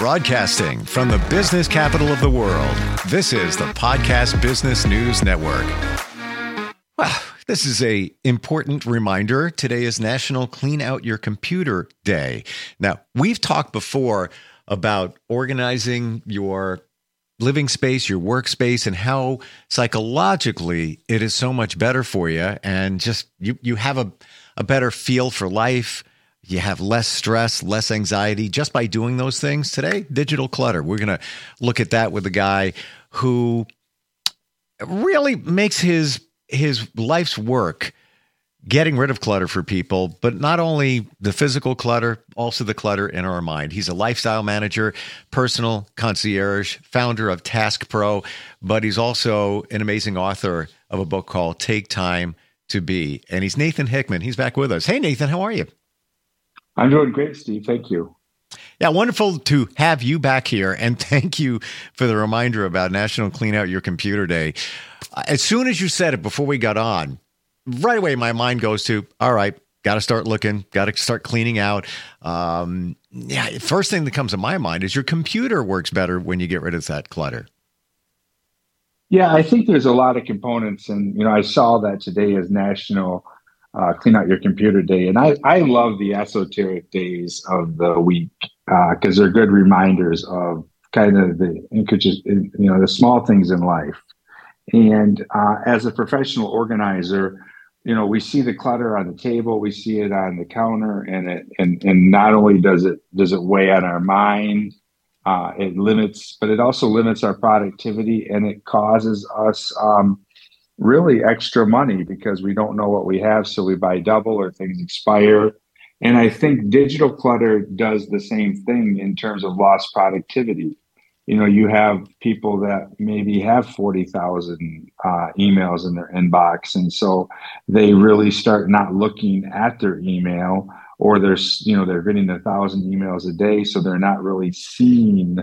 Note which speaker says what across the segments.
Speaker 1: Broadcasting from the business capital of the world, this is the Podcast Business News Network. Well, this is a important reminder. Today is National Clean Out Your Computer Day. Now, we've talked before about organizing your living space, your workspace, and how psychologically it is so much better for you. And just you, you have a, a better feel for life. You have less stress, less anxiety just by doing those things. Today, digital clutter. We're going to look at that with a guy who really makes his his life's work getting rid of clutter for people, but not only the physical clutter, also the clutter in our mind. He's a lifestyle manager, personal concierge, founder of Task Pro, but he's also an amazing author of a book called Take Time to Be. And he's Nathan Hickman. He's back with us. Hey, Nathan, how are you?
Speaker 2: I'm doing great, Steve. Thank you.
Speaker 1: Yeah, wonderful to have you back here. And thank you for the reminder about National Clean Out Your Computer Day. As soon as you said it before we got on, right away my mind goes to all right got to start looking got to start cleaning out um, yeah first thing that comes to my mind is your computer works better when you get rid of that clutter
Speaker 2: yeah i think there's a lot of components and you know i saw that today as national uh, clean out your computer day. And i i love the esoteric days of the week because uh, they're good reminders of kind of the you know the small things in life. And uh, as a professional organizer you know we see the clutter on the table we see it on the counter and it and and not only does it does it weigh on our mind uh, it limits but it also limits our productivity and it causes us um, really extra money because we don't know what we have so we buy double or things expire and i think digital clutter does the same thing in terms of lost productivity you know, you have people that maybe have 40,000 uh, emails in their inbox. And so they really start not looking at their email or they're, you know, they're getting a thousand emails a day. So they're not really seeing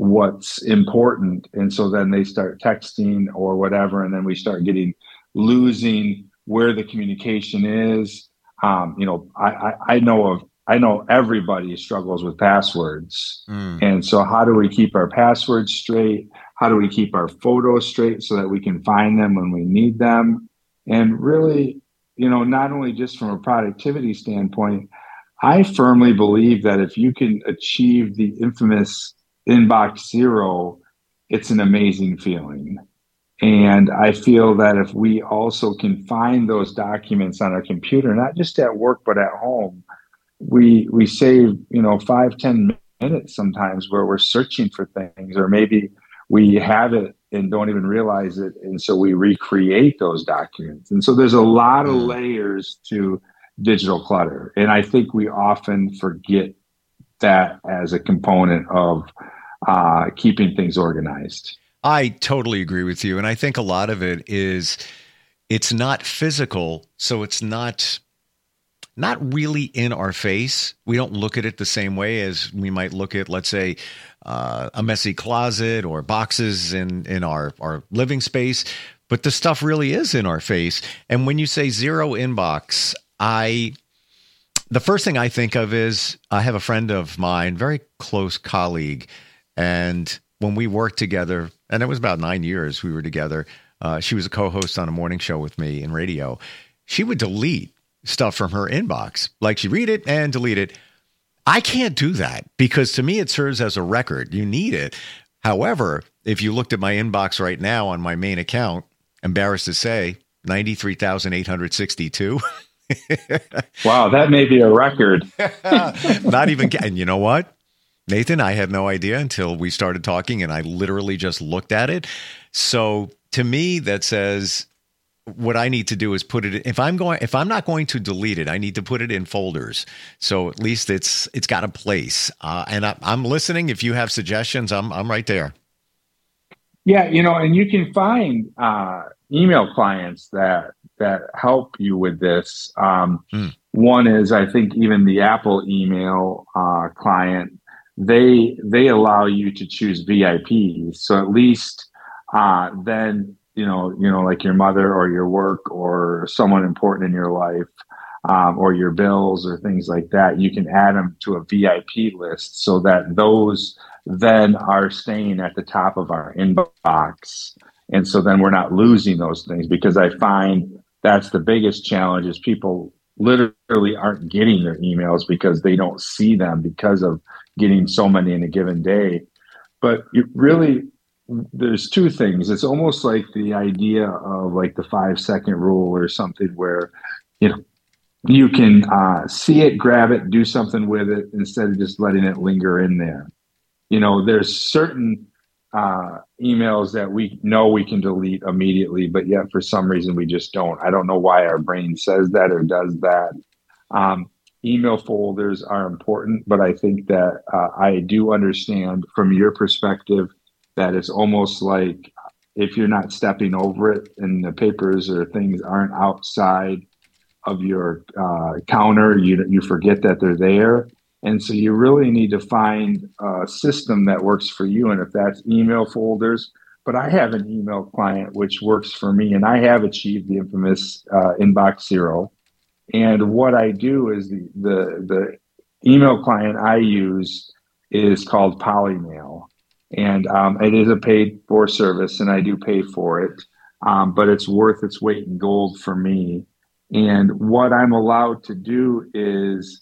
Speaker 2: what's important. And so then they start texting or whatever. And then we start getting losing where the communication is. Um, you know, I, I, I know of I know everybody struggles with passwords. Mm. And so, how do we keep our passwords straight? How do we keep our photos straight so that we can find them when we need them? And really, you know, not only just from a productivity standpoint, I firmly believe that if you can achieve the infamous inbox zero, it's an amazing feeling. And I feel that if we also can find those documents on our computer, not just at work, but at home, we we save you know five ten minutes sometimes where we're searching for things or maybe we have it and don't even realize it and so we recreate those documents and so there's a lot of mm. layers to digital clutter and i think we often forget that as a component of uh, keeping things organized
Speaker 1: i totally agree with you and i think a lot of it is it's not physical so it's not not really in our face. We don't look at it the same way as we might look at, let's say, uh, a messy closet or boxes in in our our living space. But the stuff really is in our face. And when you say zero inbox, I the first thing I think of is I have a friend of mine, very close colleague, and when we worked together, and it was about nine years we were together. Uh, she was a co-host on a morning show with me in radio. She would delete stuff from her inbox. Like she'd read it and delete it. I can't do that because to me it serves as a record. You need it. However, if you looked at my inbox right now on my main account, embarrassed to say, 93,862.
Speaker 2: wow, that may be a record.
Speaker 1: Not even, and you know what? Nathan, I had no idea until we started talking and I literally just looked at it. So to me, that says what I need to do is put it if I'm going if I'm not going to delete it, I need to put it in folders. So at least it's it's got a place. Uh, and I, am listening. If you have suggestions, I'm I'm right there.
Speaker 2: Yeah, you know, and you can find uh, email clients that that help you with this. Um, mm. One is I think even the Apple email uh, client they they allow you to choose VIP. So at least uh, then you know, you know, like your mother or your work or someone important in your life, um, or your bills or things like that, you can add them to a VIP list so that those then are staying at the top of our inbox. And so then we're not losing those things because I find that's the biggest challenge is people literally aren't getting their emails because they don't see them because of getting so many in a given day. But really there's two things. It's almost like the idea of like the five second rule or something where you know you can uh, see it, grab it, do something with it instead of just letting it linger in there. You know, there's certain uh, emails that we know we can delete immediately, but yet for some reason we just don't. I don't know why our brain says that or does that. Um, email folders are important, but I think that uh, I do understand from your perspective that it's almost like if you're not stepping over it and the papers or things aren't outside of your uh, counter, you you forget that they're there, and so you really need to find a system that works for you. And if that's email folders, but I have an email client which works for me, and I have achieved the infamous uh, inbox zero. And what I do is the the the email client I use is called Polymail, and um, it is a paid for service, and I do pay for it. Um, but it's worth its weight in gold for me and what I'm allowed to do is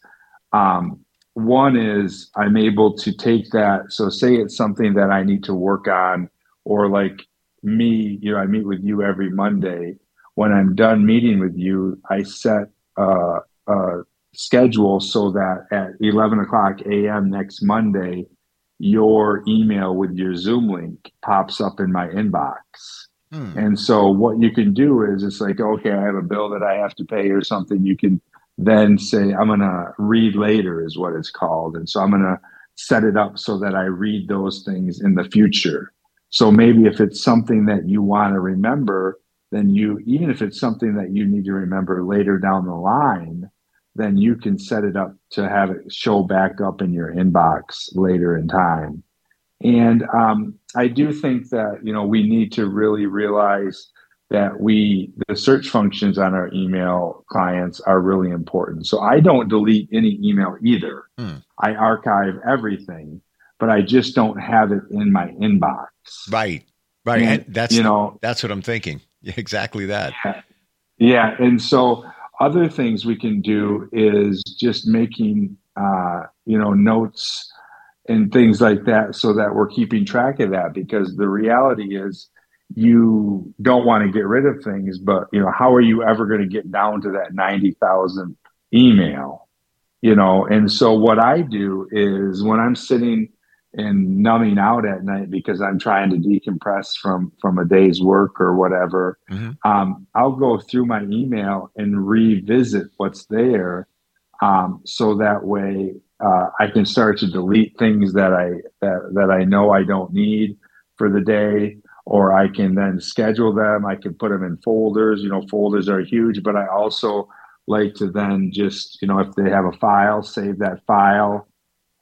Speaker 2: um, one is I'm able to take that. So, say it's something that I need to work on, or like me, you know, I meet with you every Monday. When I'm done meeting with you, I set a schedule so that at 11 o'clock a.m. next Monday, your email with your Zoom link pops up in my inbox. Hmm. And so what you can do is it's like, okay, I have a bill that I have to pay or something. You can then say, I'm going to read later, is what it's called. And so I'm going to set it up so that I read those things in the future. So maybe if it's something that you want to remember, then you, even if it's something that you need to remember later down the line, then you can set it up to have it show back up in your inbox later in time. And um, I do think that you know we need to really realize that we the search functions on our email clients are really important. So I don't delete any email either. Hmm. I archive everything, but I just don't have it in my inbox.
Speaker 1: Right. Right. And, and that's you know that's what I'm thinking. Exactly that.
Speaker 2: Yeah. yeah. And so other things we can do is just making uh, you know notes and things like that so that we're keeping track of that because the reality is you don't want to get rid of things but you know how are you ever going to get down to that 90,000 email you know and so what i do is when i'm sitting and numbing out at night because i'm trying to decompress from from a day's work or whatever mm-hmm. um, i'll go through my email and revisit what's there um, so that way uh, I can start to delete things that I that, that I know I don't need for the day, or I can then schedule them. I can put them in folders. You know, folders are huge, but I also like to then just you know if they have a file, save that file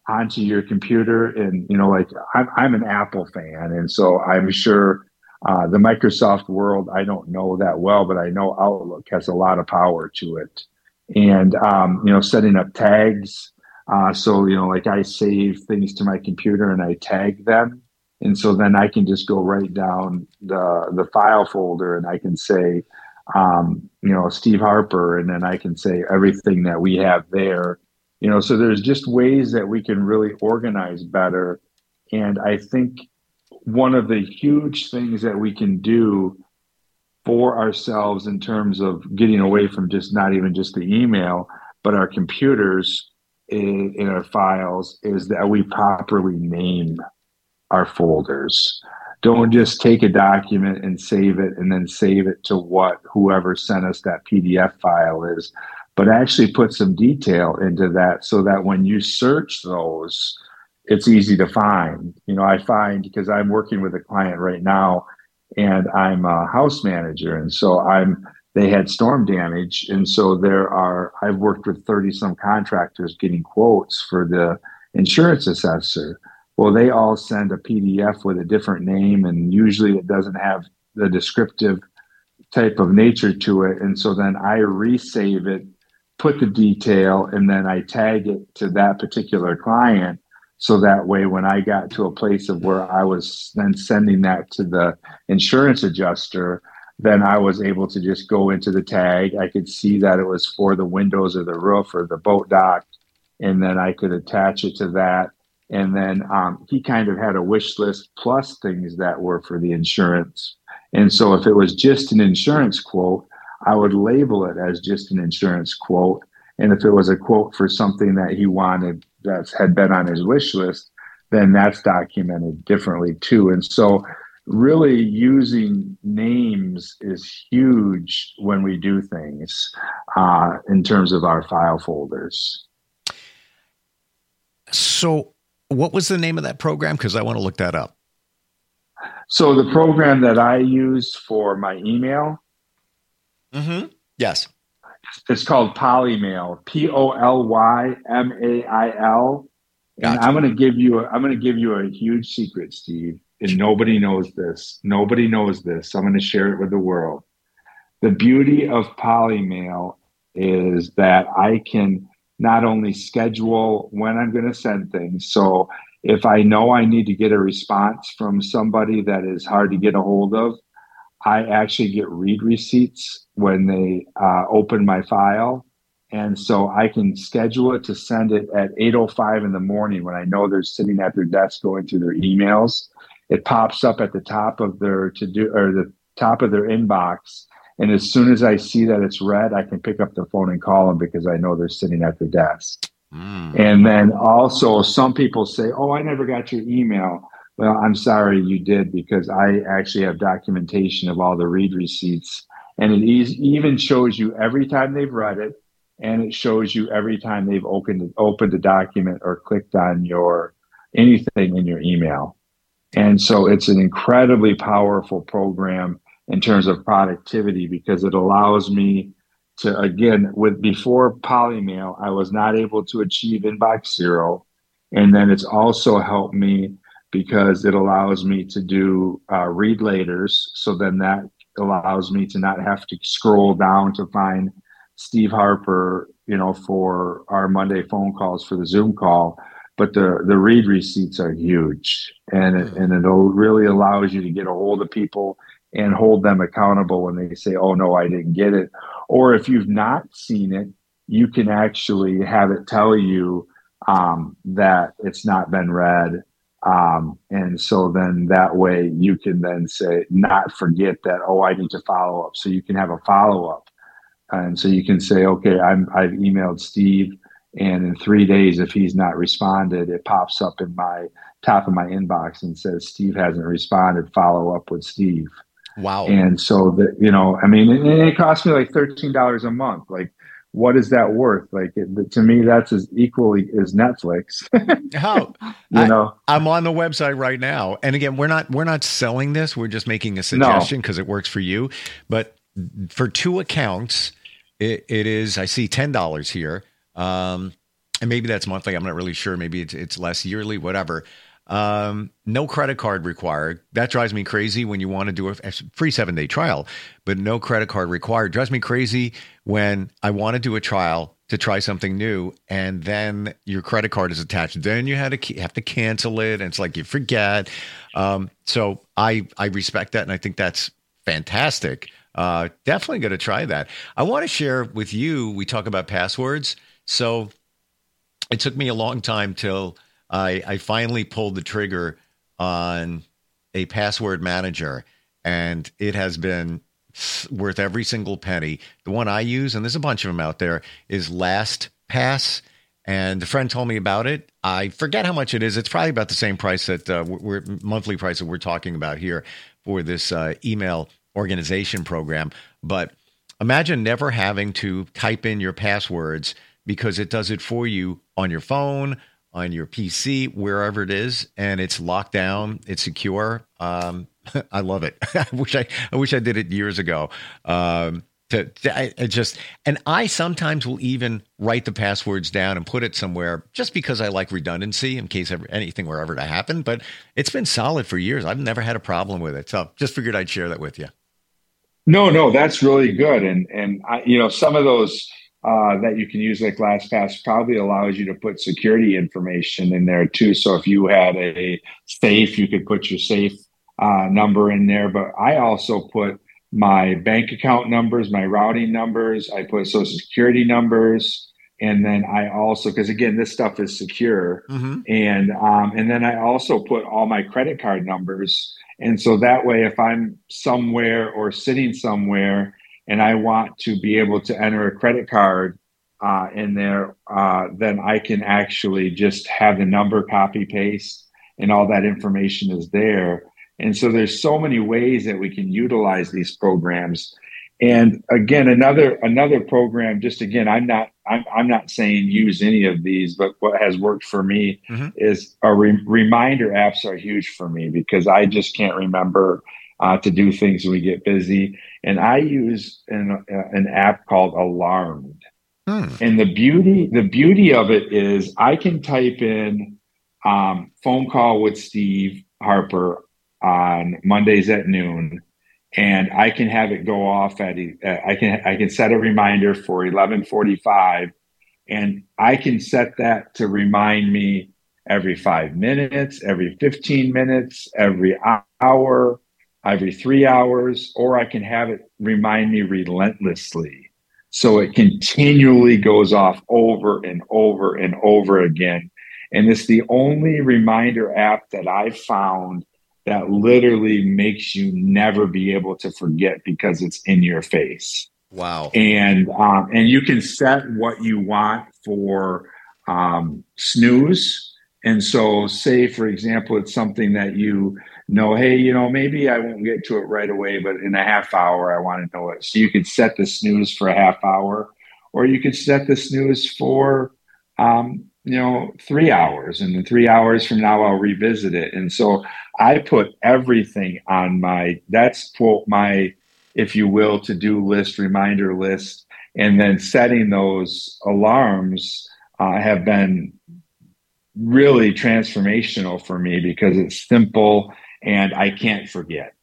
Speaker 2: onto your computer. And you know, like I'm I'm an Apple fan, and so I'm sure. Uh, the Microsoft world, I don't know that well, but I know Outlook has a lot of power to it. And, um, you know, setting up tags, uh, so, you know, like I save things to my computer and I tag them. And so then I can just go right down the, the file folder and I can say, um, you know, Steve Harper, and then I can say everything that we have there. You know, so there's just ways that we can really organize better. And I think one of the huge things that we can do for ourselves in terms of getting away from just not even just the email, but our computers in, in our files is that we properly name our folders. Don't just take a document and save it and then save it to what whoever sent us that PDF file is, but actually put some detail into that so that when you search those, it's easy to find. You know, I find because I'm working with a client right now and I'm a house manager. And so I'm they had storm damage. And so there are, I've worked with 30 some contractors getting quotes for the insurance assessor. Well, they all send a PDF with a different name, and usually it doesn't have the descriptive type of nature to it. And so then I resave it put the detail, and then I tag it to that particular client. So that way, when I got to a place of where I was then sending that to the insurance adjuster, then I was able to just go into the tag. I could see that it was for the windows or the roof or the boat dock, and then I could attach it to that. And then um, he kind of had a wish list plus things that were for the insurance. And so if it was just an insurance quote, I would label it as just an insurance quote. And if it was a quote for something that he wanted that had been on his wish list, then that's documented differently too. And so really using names is huge when we do things uh, in terms of our file folders.
Speaker 1: So, what was the name of that program? Because I want to look that up.
Speaker 2: So, the program that I use for my email.
Speaker 1: Mm-hmm. Yes.
Speaker 2: It's called Polymail. P O L Y M A I L. And I'm going to give you. A, I'm going to give you a huge secret, Steve and nobody knows this. Nobody knows this. I'm going to share it with the world. The beauty of Polymail is that I can not only schedule when I'm going to send things. So if I know I need to get a response from somebody that is hard to get a hold of, I actually get read receipts when they uh, open my file. And so I can schedule it to send it at 8.05 in the morning when I know they're sitting at their desk going through their emails it pops up at the top of their to do or the top of their inbox. And as soon as I see that it's read, I can pick up the phone and call them because I know they're sitting at their desk. Mm. And then also, some people say, Oh, I never got your email. Well, I'm sorry you did because I actually have documentation of all the read receipts. And it even shows you every time they've read it, and it shows you every time they've opened opened a document or clicked on your anything in your email. And so it's an incredibly powerful program in terms of productivity because it allows me to, again, with before Polymail, I was not able to achieve inbox zero. And then it's also helped me because it allows me to do uh, read laters. So then that allows me to not have to scroll down to find Steve Harper, you know, for our Monday phone calls for the Zoom call. But the the read receipts are huge. And it, and it really allows you to get a hold of people and hold them accountable when they say oh no i didn't get it. Or if you've not seen it you can actually have it tell you um, that it's not been read um, and so then that way you can then say not forget that oh i need to follow up so you can have a follow-up and so you can say okay I'm, i've emailed steve and in three days, if he's not responded, it pops up in my top of my inbox and says, Steve hasn't responded. Follow up with Steve.
Speaker 1: Wow.
Speaker 2: And so that, you know, I mean, it, it cost me like $13 a month. Like, what is that worth? Like it, to me, that's as equally as Netflix.
Speaker 1: How you know? I, am on the website right now, and again, we're not we're not selling this. We're just making a suggestion because no. it works for you. But for two accounts, it, it is. I see ten dollars here. Um, and maybe that's monthly. I'm not really sure. Maybe it's, it's less yearly, whatever. Um, no credit card required. That drives me crazy when you want to do a free seven day trial, but no credit card required. Drives me crazy when I want to do a trial to try something new and then your credit card is attached. Then you had to have to cancel it. And it's like you forget. Um, so I, I respect that. And I think that's fantastic. Uh, definitely going to try that. I want to share with you, we talk about passwords. So it took me a long time till I, I finally pulled the trigger on a password manager, and it has been worth every single penny. The one I use, and there's a bunch of them out there, is LastPass. And a friend told me about it. I forget how much it is. It's probably about the same price that uh, we're monthly price that we're talking about here for this uh, email organization program. But imagine never having to type in your passwords because it does it for you on your phone, on your PC, wherever it is, and it's locked down, it's secure. Um, I love it. I wish I, I wish I did it years ago. Um, to, to I, I just and I sometimes will even write the passwords down and put it somewhere just because I like redundancy in case ever, anything were ever to happen. But it's been solid for years. I've never had a problem with it. So just figured I'd share that with you.
Speaker 2: No, no, that's really good. And and I, you know some of those uh, that you can use like LastPass probably allows you to put security information in there too. So if you had a safe, you could put your safe uh, number in there. But I also put my bank account numbers, my routing numbers. I put social security numbers, and then I also because again, this stuff is secure, mm-hmm. and um, and then I also put all my credit card numbers. And so that way, if I'm somewhere or sitting somewhere and I want to be able to enter a credit card uh, in there, uh, then I can actually just have the number copy paste and all that information is there. And so there's so many ways that we can utilize these programs. And again, another another program. Just again, I'm not I'm, I'm not saying use any of these, but what has worked for me mm-hmm. is a re- reminder apps are huge for me because I just can't remember uh, to do things when we get busy. And I use an, uh, an app called Alarmed. Hmm. And the beauty, the beauty of it is I can type in um, phone call with Steve Harper on Mondays at noon, and I can have it go off at I can I can set a reminder for eleven forty five, and I can set that to remind me every five minutes, every fifteen minutes, every hour, every three hours, or I can have it remind me relentlessly. So it continually goes off over and over and over again. And it's the only reminder app that I've found that literally makes you never be able to forget because it's in your face.
Speaker 1: Wow.
Speaker 2: And um, and you can set what you want for um, snooze. And so, say for example, it's something that you know, hey, you know, maybe I won't get to it right away, but in a half hour, I want to know it. So you could set the snooze for a half hour, or you could set the snooze for, um, you know, three hours. And then three hours from now, I'll revisit it. And so I put everything on my, that's quote, my, if you will, to do list, reminder list. And then setting those alarms uh, have been really transformational for me because it's simple and I can't forget.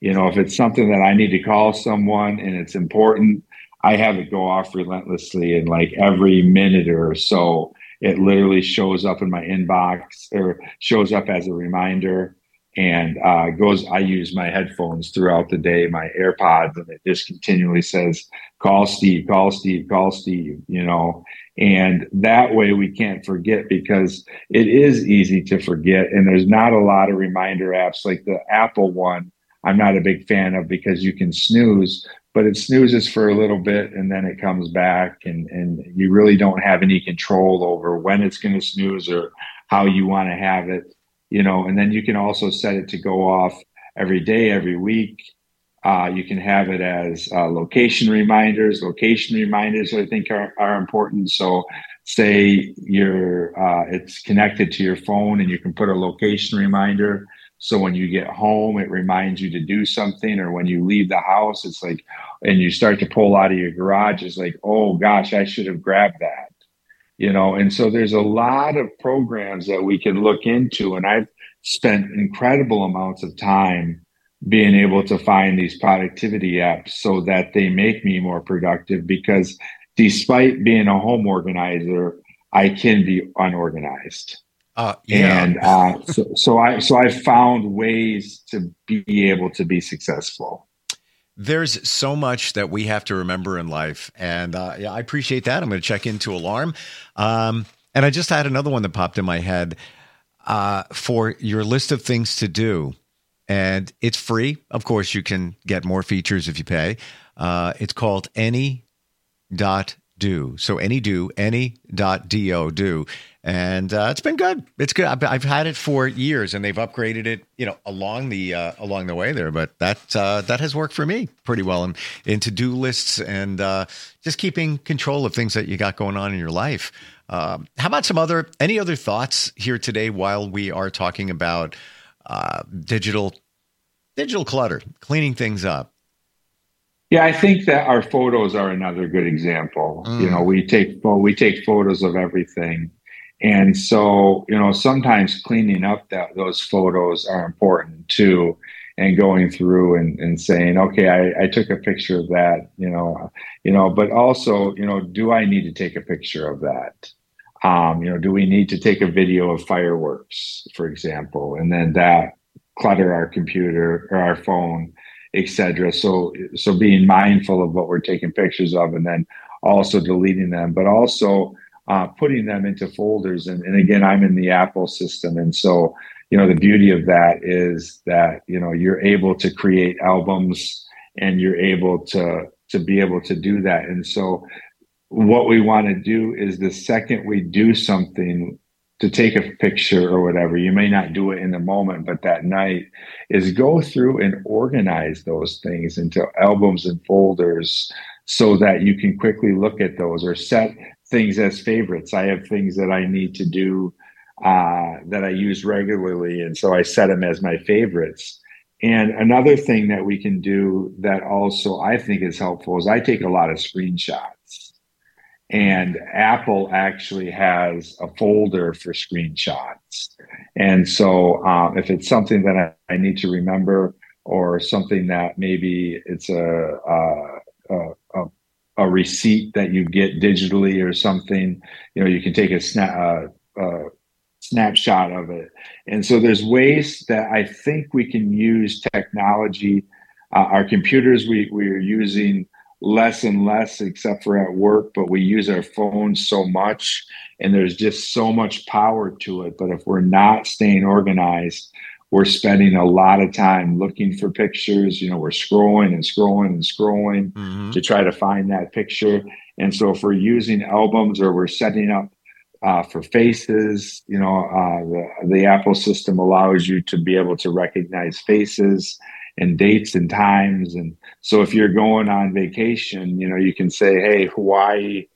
Speaker 2: You know, if it's something that I need to call someone and it's important, I have it go off relentlessly and like every minute or so it literally shows up in my inbox or shows up as a reminder and uh, goes i use my headphones throughout the day my airpods and it just continually says call steve call steve call steve you know and that way we can't forget because it is easy to forget. And there's not a lot of reminder apps like the Apple one. I'm not a big fan of because you can snooze, but it snoozes for a little bit and then it comes back and, and you really don't have any control over when it's going to snooze or how you want to have it, you know, and then you can also set it to go off every day, every week uh, you can have it as uh, location reminders. Location reminders, I think, are, are important. So, say you're uh, it's connected to your phone, and you can put a location reminder. So when you get home, it reminds you to do something, or when you leave the house, it's like, and you start to pull out of your garage, it's like, oh gosh, I should have grabbed that, you know. And so there's a lot of programs that we can look into, and I've spent incredible amounts of time being able to find these productivity apps so that they make me more productive because despite being a home organizer, I can be unorganized. Uh, yeah. And uh, so, so I so I found ways to be able to be successful.
Speaker 1: There's so much that we have to remember in life, and uh, yeah, I appreciate that. I'm going to check into alarm, um, and I just had another one that popped in my head uh, for your list of things to do and it's free. Of course, you can get more features if you pay. Uh, it's called any dot do so any do any dot do do and uh, it's been good it's good I've, I've, had it for years and they've upgraded it you know along the uh, along the way there but that uh, that has worked for me pretty well in, in to-do lists and uh, just keeping control of things that you got going on in your life um, how about some other any other thoughts here today while we are talking about uh, digital digital clutter, cleaning things up.
Speaker 2: Yeah, I think that our photos are another good example. Mm. You know, we take well, we take photos of everything, and so you know sometimes cleaning up that those photos are important too. and going through and, and saying, okay, I, I took a picture of that, you know, you know, but also, you know, do I need to take a picture of that? Um, you know, do we need to take a video of fireworks, for example, and then that clutter our computer or our phone, etc. So, so being mindful of what we're taking pictures of, and then also deleting them, but also uh, putting them into folders. And, and again, I'm in the Apple system, and so you know the beauty of that is that you know you're able to create albums and you're able to to be able to do that and so what we want to do is the second we do something to take a picture or whatever you may not do it in the moment but that night is go through and organize those things into albums and folders so that you can quickly look at those or set things as favorites i have things that i need to do uh, that I use regularly. And so I set them as my favorites. And another thing that we can do that also I think is helpful is I take a lot of screenshots. And Apple actually has a folder for screenshots. And so uh, if it's something that I, I, need to remember or something that maybe it's a, a, a, a receipt that you get digitally or something, you know, you can take a snap, uh, uh, snapshot of it. And so there's ways that I think we can use technology. Uh, our computers we we are using less and less, except for at work, but we use our phones so much, and there's just so much power to it. But if we're not staying organized, we're spending a lot of time looking for pictures. You know, we're scrolling and scrolling and scrolling mm-hmm. to try to find that picture. And so if we're using albums or we're setting up uh, for faces. You know, uh, the, the Apple system allows you to be able to recognize faces and dates and times. And so if you're going on vacation, you know, you can say, hey, Hawaii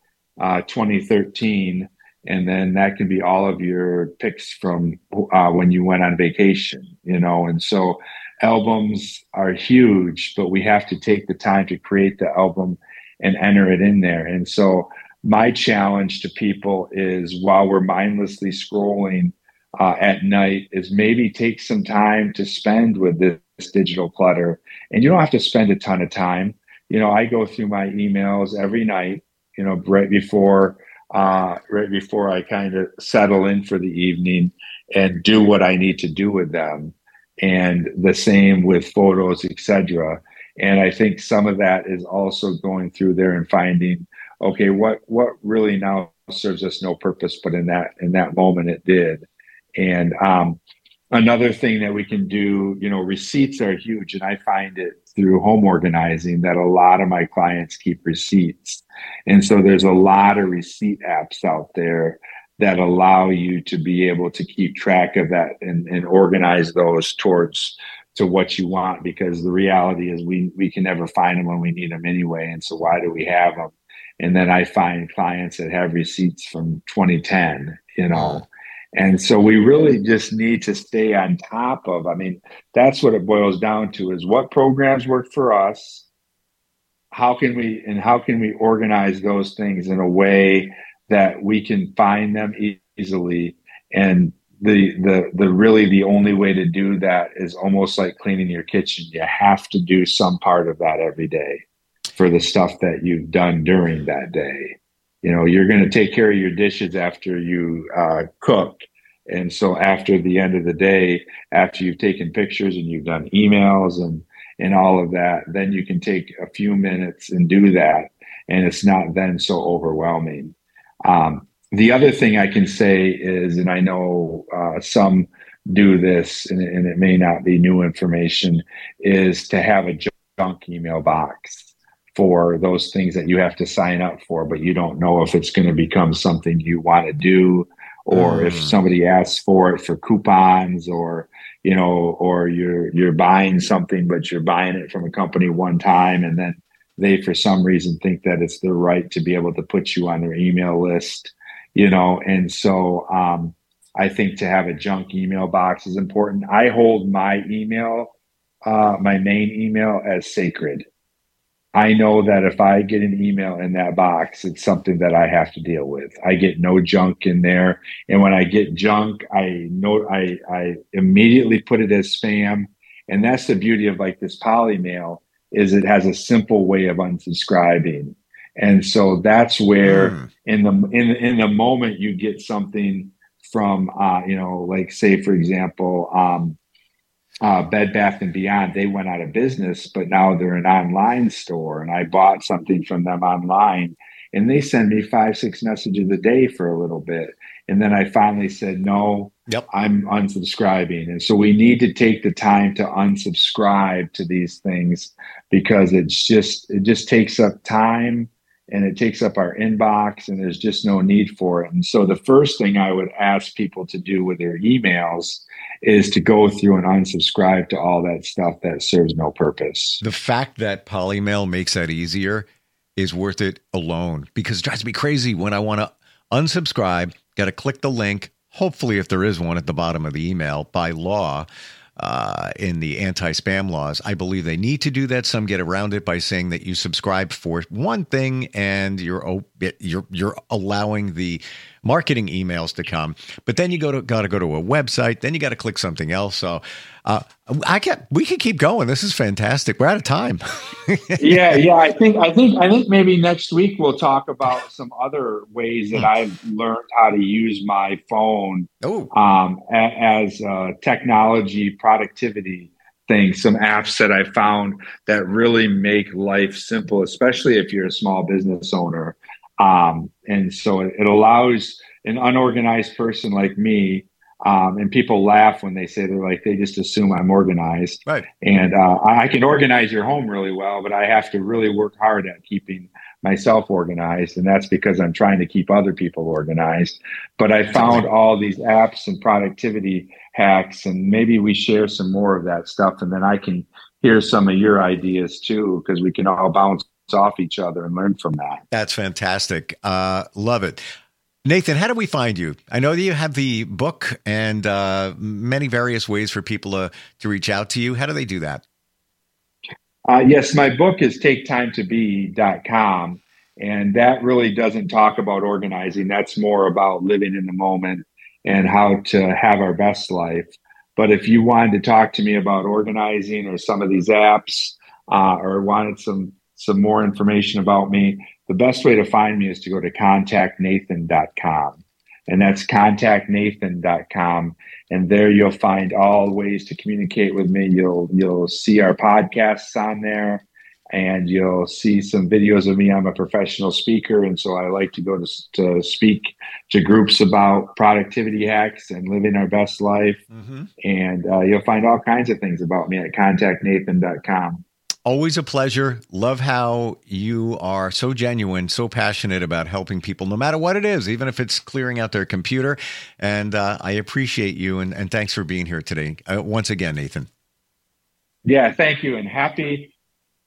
Speaker 2: uh, 2013. And then that can be all of your pics from uh, when you went on vacation, you know. And so albums are huge, but we have to take the time to create the album and enter it in there. And so my challenge to people is while we're mindlessly scrolling uh, at night is maybe take some time to spend with this digital clutter and you don't have to spend a ton of time you know i go through my emails every night you know right before uh, right before i kind of settle in for the evening and do what i need to do with them and the same with photos etc and i think some of that is also going through there and finding okay, what what really now serves us no purpose, but in that in that moment it did. And um, another thing that we can do, you know, receipts are huge, and I find it through home organizing that a lot of my clients keep receipts, and so there's a lot of receipt apps out there that allow you to be able to keep track of that and, and organize those towards to what you want because the reality is we we can never find them when we need them anyway and so why do we have them and then I find clients that have receipts from 2010, you know. And so we really just need to stay on top of. I mean, that's what it boils down to: is what programs work for us. How can we and how can we organize those things in a way that we can find them easily? And the the the really the only way to do that is almost like cleaning your kitchen. You have to do some part of that every day for the stuff that you've done during that day. You know, you're going to take care of your dishes after you uh, cook. And so after the end of the day, after you've taken pictures and you've done emails and, and all of that, then you can take a few minutes and do that. And it's not then so overwhelming. Um, the other thing I can say is, and I know uh, some do this and, and it may not be new information, is to have a junk email box for those things that you have to sign up for, but you don't know if it's going to become something you want to do or mm. if somebody asks for it for coupons or you know or you're you're buying something but you're buying it from a company one time and then they for some reason think that it's their right to be able to put you on their email list you know? And so um, i think to have a junk email box is important. I hold my email uh, my main email as sacred I know that if I get an email in that box, it's something that I have to deal with. I get no junk in there. And when I get junk, I know I, I immediately put it as spam And that's the beauty of like this polymail is it has a simple way of unsubscribing. And so that's where mm. in the in in the moment you get something from uh, you know, like say for example, um, uh, Bed Bath and Beyond, they went out of business, but now they're an online store, and I bought something from them online, and they send me five, six messages a day for a little bit, and then I finally said no.
Speaker 1: Yep.
Speaker 2: I'm unsubscribing. And so we need to take the time to unsubscribe to these things because it's just it just takes up time and it takes up our inbox and there's just no need for it. And so the first thing I would ask people to do with their emails is to go through and unsubscribe to all that stuff that serves no purpose.
Speaker 1: The fact that Polymail makes that easier is worth it alone because it drives me crazy when I want to unsubscribe, got to click the link. Hopefully, if there is one at the bottom of the email by law, uh, in the anti-spam laws. I believe they need to do that. Some get around it by saying that you subscribe for one thing and you're you're you're allowing the marketing emails to come. But then you go to got to go to a website. Then you got to click something else. So uh, I can we can keep going. This is fantastic. We're out of time.
Speaker 2: yeah, yeah. I think I think I think maybe next week we'll talk about some other ways that I've learned how to use my phone
Speaker 1: oh.
Speaker 2: um, as uh, technology productivity things. Some apps that I found that really make life simple, especially if you're a small business owner. Um, and so it, it, allows an unorganized person like me, um, and people laugh when they say they're like, they just assume I'm organized.
Speaker 1: Right.
Speaker 2: And uh, I can organize your home really well, but I have to really work hard at keeping myself organized. And that's because I'm trying to keep other people organized. But I found all these apps and productivity hacks, and maybe we share some more of that stuff. And then I can hear some of your ideas too, because we can all bounce off each other and learn from that.
Speaker 1: That's fantastic. Uh, love it. Nathan, how do we find you? I know that you have the book and uh, many various ways for people to, to reach out to you. How do they do that?
Speaker 2: Uh, yes, my book is taketimetobe.com. And that really doesn't talk about organizing. That's more about living in the moment and how to have our best life. But if you wanted to talk to me about organizing or some of these apps uh, or wanted some some more information about me, the best way to find me is to go to contactnathan.com. And that's contactnathan.com. And there you'll find all ways to communicate with me. You'll you'll see our podcasts on there and you'll see some videos of me. I'm a professional speaker, and so I like to go to, to speak to groups about productivity hacks and living our best life. Mm-hmm. And uh, you'll find all kinds of things about me at contactnathan.com.
Speaker 1: Always a pleasure. Love how you are so genuine, so passionate about helping people, no matter what it is, even if it's clearing out their computer. And uh, I appreciate you, and, and, thanks for being here today. Uh, once again, Nathan.
Speaker 2: Yeah, thank you, and happy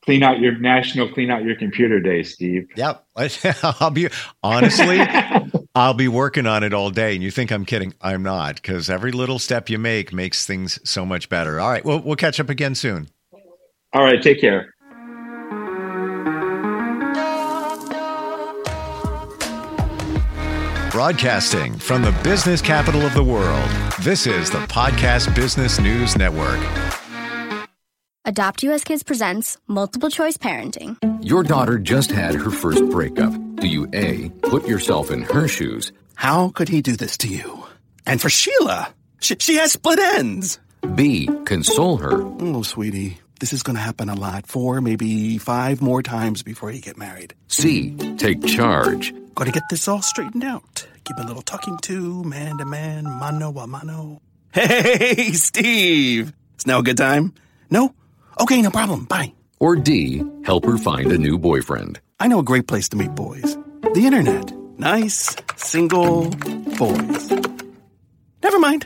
Speaker 2: clean out your national clean out your computer day, Steve.
Speaker 1: Yep. I'll be honestly, I'll be working on it all day. And you think I'm kidding? I'm not, because every little step you make makes things so much better. All right, well, we'll catch up again soon.
Speaker 2: All right. Take care.
Speaker 1: Broadcasting from the business capital of the world, this is the Podcast Business News Network.
Speaker 3: Adopt US Kids presents Multiple Choice Parenting.
Speaker 4: Your daughter just had her first breakup. Do you A, put yourself in her shoes?
Speaker 5: How could he do this to you? And for Sheila, she, she has split ends.
Speaker 4: B, console her.
Speaker 5: Oh, sweetie. This is going to happen a lot. Four, maybe five more times before you get married.
Speaker 4: C. Take charge.
Speaker 5: Got to get this all straightened out. Give a little talking to, man to man, mano a mano. Hey, Steve! It's now a good time? No? Okay, no problem. Bye.
Speaker 4: Or D. Help her find a new boyfriend.
Speaker 5: I know a great place to meet boys the internet. Nice, single boys. Never mind.